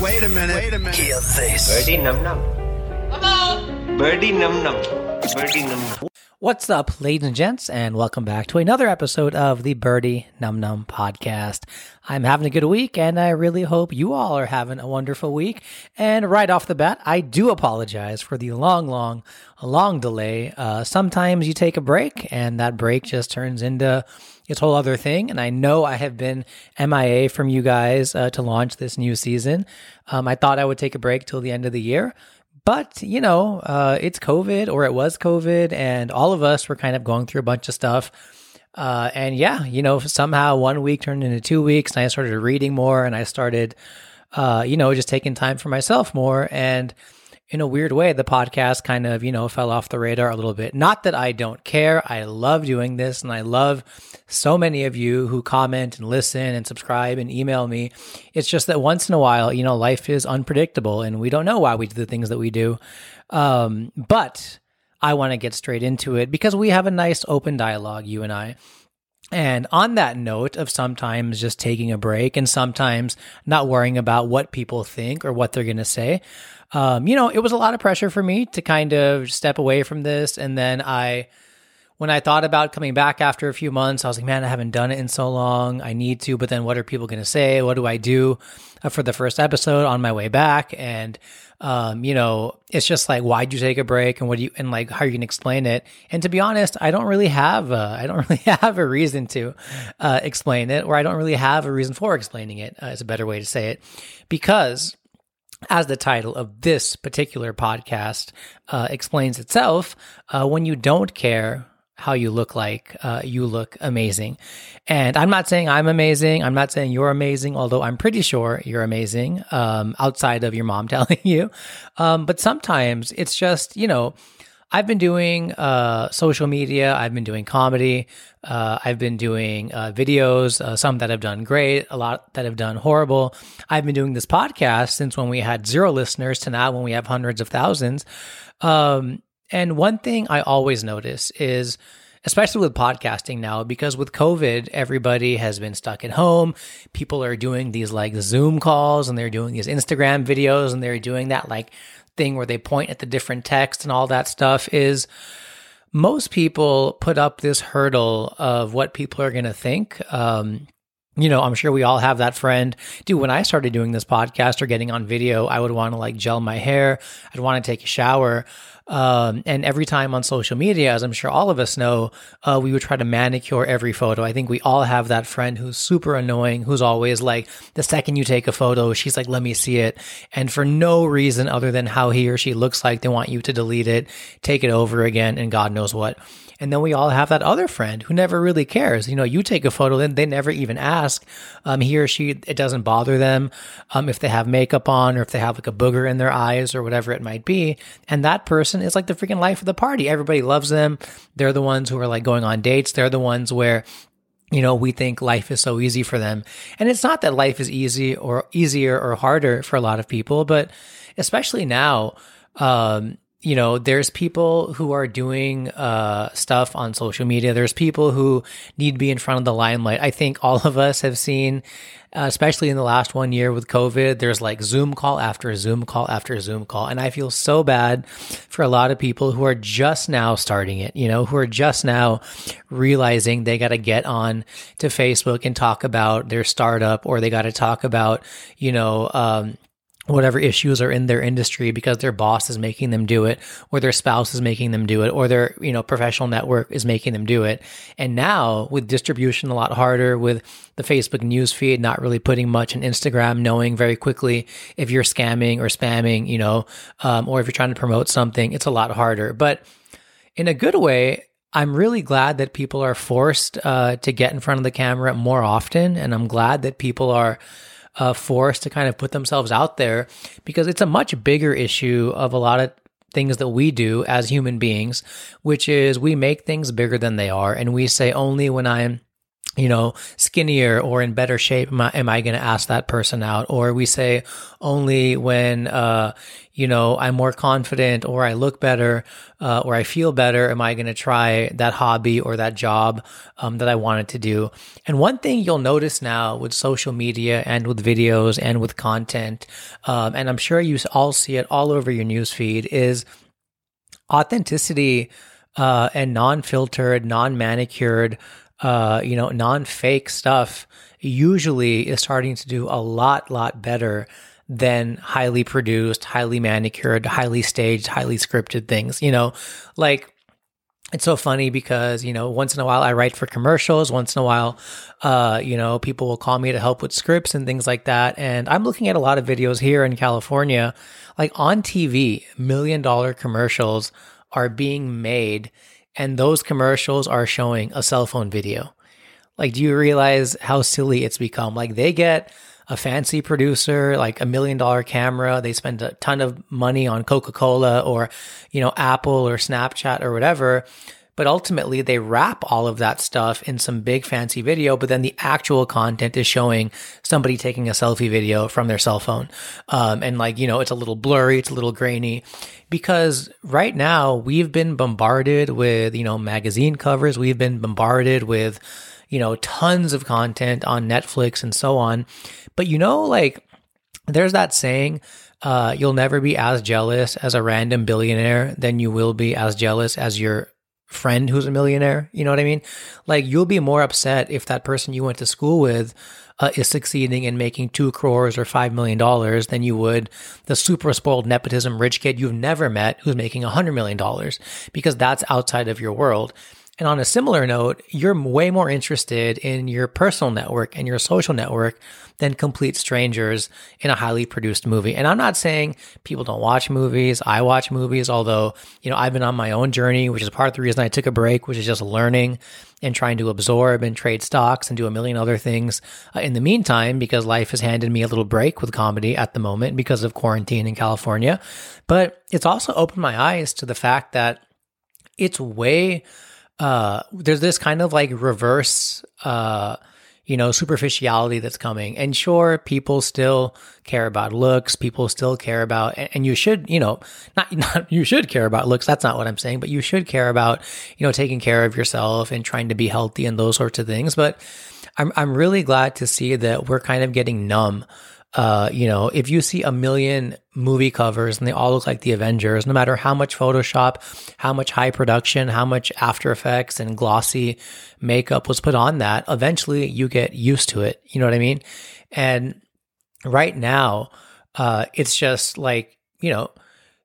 Wait a minute. Wait a minute. Hear this. Birdy num num. Hello. Birdy num num. Birdy num num. What's up, ladies and gents, and welcome back to another episode of the Birdy Num Num podcast. I'm having a good week, and I really hope you all are having a wonderful week. And right off the bat, I do apologize for the long, long, long delay. Uh, sometimes you take a break, and that break just turns into its whole other thing. And I know I have been MIA from you guys uh, to launch this new season. Um, I thought I would take a break till the end of the year. But, you know, uh, it's COVID or it was COVID, and all of us were kind of going through a bunch of stuff. Uh, and yeah, you know, somehow one week turned into two weeks, and I started reading more and I started, uh, you know, just taking time for myself more. And in a weird way, the podcast kind of, you know, fell off the radar a little bit. Not that I don't care. I love doing this and I love so many of you who comment and listen and subscribe and email me. It's just that once in a while, you know, life is unpredictable and we don't know why we do the things that we do. Um, but I want to get straight into it because we have a nice open dialogue, you and I. And on that note of sometimes just taking a break and sometimes not worrying about what people think or what they're going to say, um, you know, it was a lot of pressure for me to kind of step away from this. And then I, when I thought about coming back after a few months, I was like, man, I haven't done it in so long. I need to, but then what are people going to say? What do I do uh, for the first episode on my way back? And, um, you know, it's just like, why'd you take a break and what do you, and like, how are you going to explain it? And to be honest, I don't really have, a, I don't really have a reason to, uh, explain it, or I don't really have a reason for explaining it, uh, is a better way to say it, because as the title of this particular podcast uh, explains itself, uh, when you don't care how you look like, uh, you look amazing. And I'm not saying I'm amazing. I'm not saying you're amazing, although I'm pretty sure you're amazing um, outside of your mom telling you. Um, but sometimes it's just, you know, I've been doing uh, social media. I've been doing comedy. Uh, I've been doing uh, videos, uh, some that have done great, a lot that have done horrible. I've been doing this podcast since when we had zero listeners to now when we have hundreds of thousands. Um, and one thing I always notice is, especially with podcasting now, because with COVID, everybody has been stuck at home. People are doing these like Zoom calls and they're doing these Instagram videos and they're doing that like thing where they point at the different text and all that stuff is most people put up this hurdle of what people are going to think. Um, you know, I'm sure we all have that friend. Dude, when I started doing this podcast or getting on video, I would want to like gel my hair. I'd want to take a shower. Um, and every time on social media, as I'm sure all of us know, uh, we would try to manicure every photo. I think we all have that friend who's super annoying, who's always like, the second you take a photo, she's like, let me see it. And for no reason other than how he or she looks like, they want you to delete it, take it over again, and God knows what. And then we all have that other friend who never really cares. You know, you take a photo, then they never even ask. Um, he or she, it doesn't bother them um, if they have makeup on or if they have like a booger in their eyes or whatever it might be. And that person is like the freaking life of the party. Everybody loves them. They're the ones who are like going on dates. They're the ones where you know, we think life is so easy for them. And it's not that life is easy or easier or harder for a lot of people, but especially now, um, you know, there's people who are doing uh, stuff on social media. There's people who need to be in front of the limelight. I think all of us have seen, uh, especially in the last one year with COVID, there's like Zoom call after Zoom call after Zoom call. And I feel so bad for a lot of people who are just now starting it, you know, who are just now realizing they got to get on to Facebook and talk about their startup or they got to talk about, you know, um, whatever issues are in their industry because their boss is making them do it or their spouse is making them do it or their you know professional network is making them do it. And now with distribution a lot harder with the facebook news feed not really putting much in instagram knowing very quickly if you're scamming or spamming you know um, or if you're trying to promote something it's a lot harder. But in a good way I'm really glad that people are forced uh, to get in front of the camera more often, and I'm glad that people are uh, forced to kind of put themselves out there because it's a much bigger issue of a lot of things that we do as human beings, which is we make things bigger than they are. And we say only when I'm you know, skinnier or in better shape, am I, am I going to ask that person out? Or we say only when, uh, you know, I'm more confident or I look better, uh, or I feel better. Am I going to try that hobby or that job, um, that I wanted to do? And one thing you'll notice now with social media and with videos and with content, um, and I'm sure you all see it all over your newsfeed is authenticity, uh, and non-filtered, non-manicured, uh, you know, non-fake stuff usually is starting to do a lot, lot better than highly produced, highly manicured, highly staged, highly scripted things. You know, like it's so funny because you know once in a while i write for commercials once in a while uh, you know people will call me to help with scripts and things like that and i'm looking at a lot of videos here in california like on tv million dollar commercials are being made and those commercials are showing a cell phone video. Like, do you realize how silly it's become? Like, they get a fancy producer, like a million dollar camera. They spend a ton of money on Coca Cola or, you know, Apple or Snapchat or whatever. But ultimately, they wrap all of that stuff in some big fancy video, but then the actual content is showing somebody taking a selfie video from their cell phone. Um, and like, you know, it's a little blurry, it's a little grainy because right now we've been bombarded with, you know, magazine covers. We've been bombarded with, you know, tons of content on Netflix and so on. But you know, like, there's that saying, uh, you'll never be as jealous as a random billionaire than you will be as jealous as your friend who's a millionaire. You know what I mean? Like you'll be more upset if that person you went to school with uh, is succeeding in making two crores or five million dollars than you would the super spoiled nepotism rich kid you've never met who's making a hundred million dollars because that's outside of your world. And on a similar note, you're way more interested in your personal network and your social network than complete strangers in a highly produced movie. And I'm not saying people don't watch movies. I watch movies, although, you know, I've been on my own journey, which is part of the reason I took a break, which is just learning and trying to absorb and trade stocks and do a million other things uh, in the meantime, because life has handed me a little break with comedy at the moment because of quarantine in California. But it's also opened my eyes to the fact that it's way uh, there's this kind of like reverse, uh, you know, superficiality that's coming. And sure, people still care about looks. People still care about, and you should, you know, not, not, you should care about looks. That's not what I'm saying, but you should care about, you know, taking care of yourself and trying to be healthy and those sorts of things. But I'm, I'm really glad to see that we're kind of getting numb uh, you know, if you see a million movie covers and they all look like the Avengers, no matter how much Photoshop, how much high production, how much After Effects and glossy makeup was put on that, eventually you get used to it. You know what I mean? And right now, uh, it's just like, you know,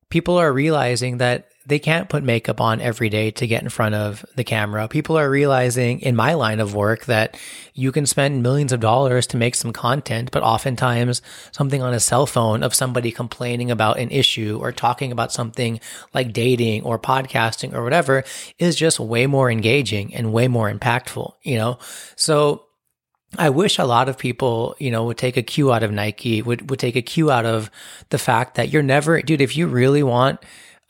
people are realizing that they can't put makeup on every day to get in front of the camera. People are realizing in my line of work that you can spend millions of dollars to make some content, but oftentimes something on a cell phone of somebody complaining about an issue or talking about something like dating or podcasting or whatever is just way more engaging and way more impactful, you know? So I wish a lot of people, you know, would take a cue out of Nike, would, would take a cue out of the fact that you're never, dude, if you really want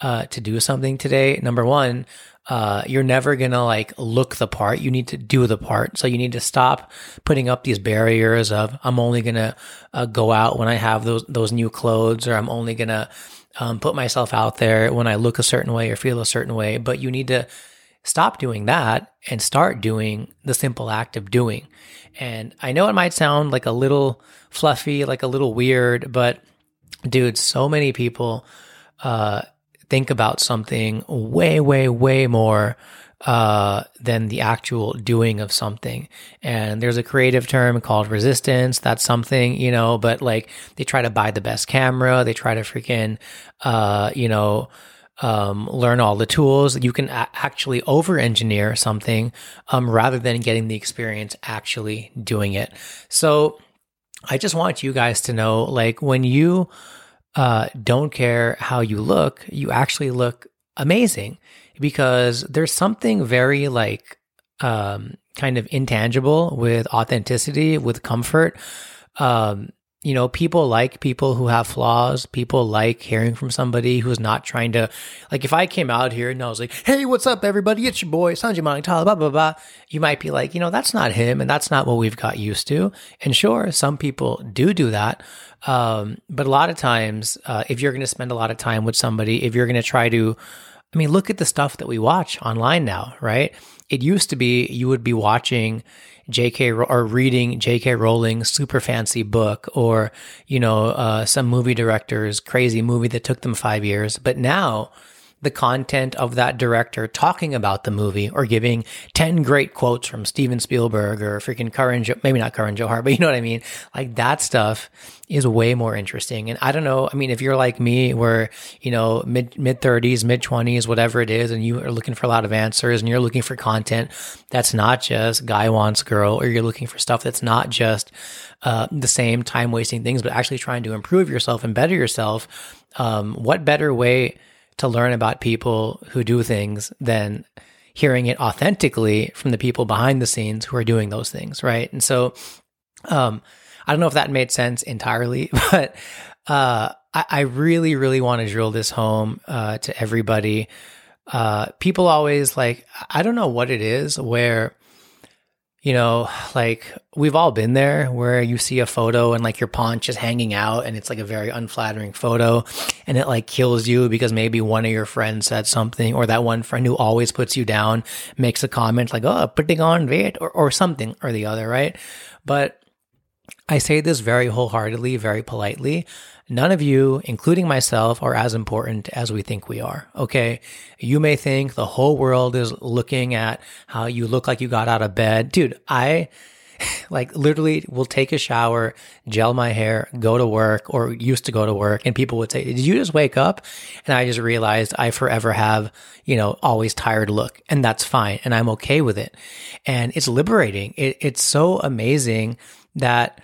uh, to do something today, number one, uh, you're never gonna like look the part. You need to do the part. So you need to stop putting up these barriers of I'm only gonna uh, go out when I have those those new clothes, or I'm only gonna um, put myself out there when I look a certain way or feel a certain way. But you need to stop doing that and start doing the simple act of doing. And I know it might sound like a little fluffy, like a little weird, but dude, so many people uh, think about something way, way, way more uh, than the actual doing of something. And there's a creative term called resistance. That's something, you know, but like they try to buy the best camera. They try to freaking, uh, you know, um, learn all the tools. You can a- actually over engineer something um, rather than getting the experience actually doing it. So I just want you guys to know like when you uh, don't care how you look, you actually look amazing because there's something very like um, kind of intangible with authenticity, with comfort. Um, you know, people like people who have flaws. People like hearing from somebody who's not trying to, like, if I came out here and I was like, hey, what's up, everybody? It's your boy, Sanjay Manaktala, blah, blah, blah. You might be like, you know, that's not him and that's not what we've got used to. And sure, some people do do that. Um, but a lot of times, uh, if you're going to spend a lot of time with somebody, if you're going to try to, I mean, look at the stuff that we watch online now, right? It used to be you would be watching, J.K. or reading J.K. Rowling's super fancy book or, you know, uh, some movie director's crazy movie that took them five years. But now the content of that director talking about the movie or giving 10 great quotes from Steven Spielberg or freaking Karan, maybe not Karan Johar, but you know what I mean? Like that stuff is way more interesting. And I don't know. I mean, if you're like me where, you know, mid, mid thirties, mid twenties, whatever it is, and you are looking for a lot of answers and you're looking for content that's not just guy wants girl, or you're looking for stuff that's not just, uh, the same time wasting things, but actually trying to improve yourself and better yourself. Um, what better way to learn about people who do things than hearing it authentically from the people behind the scenes who are doing those things, right? And so, um, I don't know if that made sense entirely, but uh, I, I, really, really want to drill this home uh, to everybody. Uh, people always like, I don't know what it is where you know, like we've all been there where you see a photo and like your paunch is hanging out and it's like a very unflattering photo and it like kills you because maybe one of your friends said something or that one friend who always puts you down makes a comment like, oh, putting on weight or, or something or the other, right? But I say this very wholeheartedly, very politely. None of you, including myself, are as important as we think we are. Okay. You may think the whole world is looking at how you look like you got out of bed. Dude, I like literally will take a shower, gel my hair, go to work or used to go to work. And people would say, did you just wake up? And I just realized I forever have, you know, always tired look and that's fine. And I'm okay with it. And it's liberating. It, it's so amazing that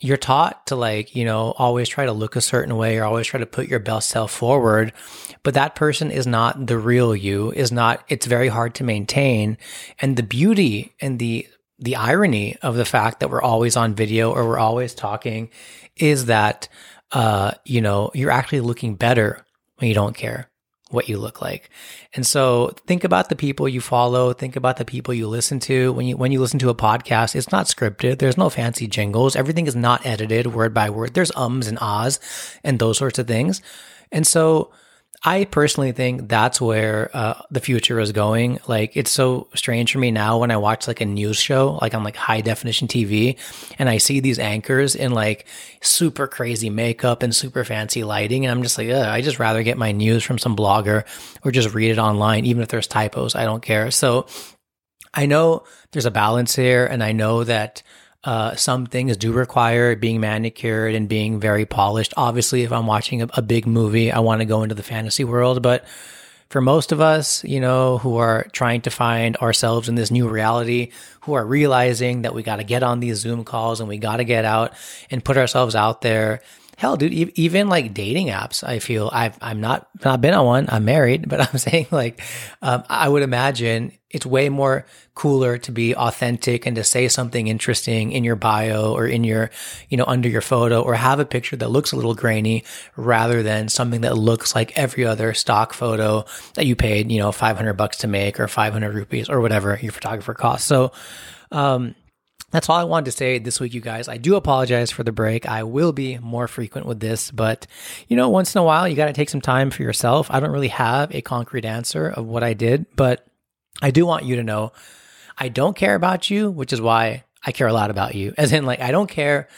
you're taught to like, you know, always try to look a certain way or always try to put your best self forward. But that person is not the real you, is not, it's very hard to maintain. And the beauty and the, the irony of the fact that we're always on video or we're always talking is that, uh, you know, you're actually looking better when you don't care what you look like. And so think about the people you follow, think about the people you listen to. When you when you listen to a podcast, it's not scripted. There's no fancy jingles. Everything is not edited word by word. There's ums and ahs and those sorts of things. And so I personally think that's where uh, the future is going. Like, it's so strange for me now when I watch like a news show, like on like high definition TV, and I see these anchors in like super crazy makeup and super fancy lighting, and I'm just like, I just rather get my news from some blogger or just read it online, even if there's typos. I don't care. So I know there's a balance here, and I know that uh, some things do require being manicured and being very polished. Obviously, if I'm watching a, a big movie, I want to go into the fantasy world, but for most of us, you know, who are trying to find ourselves in this new reality, who are realizing that we got to get on these Zoom calls and we got to get out and put ourselves out there hell, dude, even like dating apps, I feel I've, I'm not, not been on one. I'm married, but I'm saying like, um, I would imagine it's way more cooler to be authentic and to say something interesting in your bio or in your, you know, under your photo or have a picture that looks a little grainy rather than something that looks like every other stock photo that you paid, you know, 500 bucks to make or 500 rupees or whatever your photographer costs. So, um, that's all I wanted to say this week, you guys. I do apologize for the break. I will be more frequent with this, but you know, once in a while, you got to take some time for yourself. I don't really have a concrete answer of what I did, but I do want you to know I don't care about you, which is why I care a lot about you. As in, like, I don't care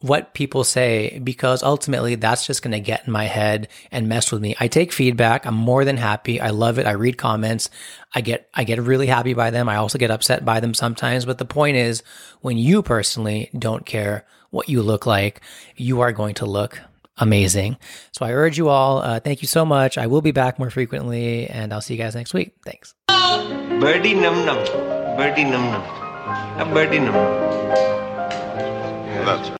what people say because ultimately that's just going to get in my head and mess with me. I take feedback. I'm more than happy. I love it. I read comments. I get, I get really happy by them. I also get upset by them sometimes. But the point is when you personally don't care what you look like, you are going to look amazing. So I urge you all, uh, thank you so much. I will be back more frequently and I'll see you guys next week. Thanks. Birdy num num. Birdy num num. A birdy num num. That's right.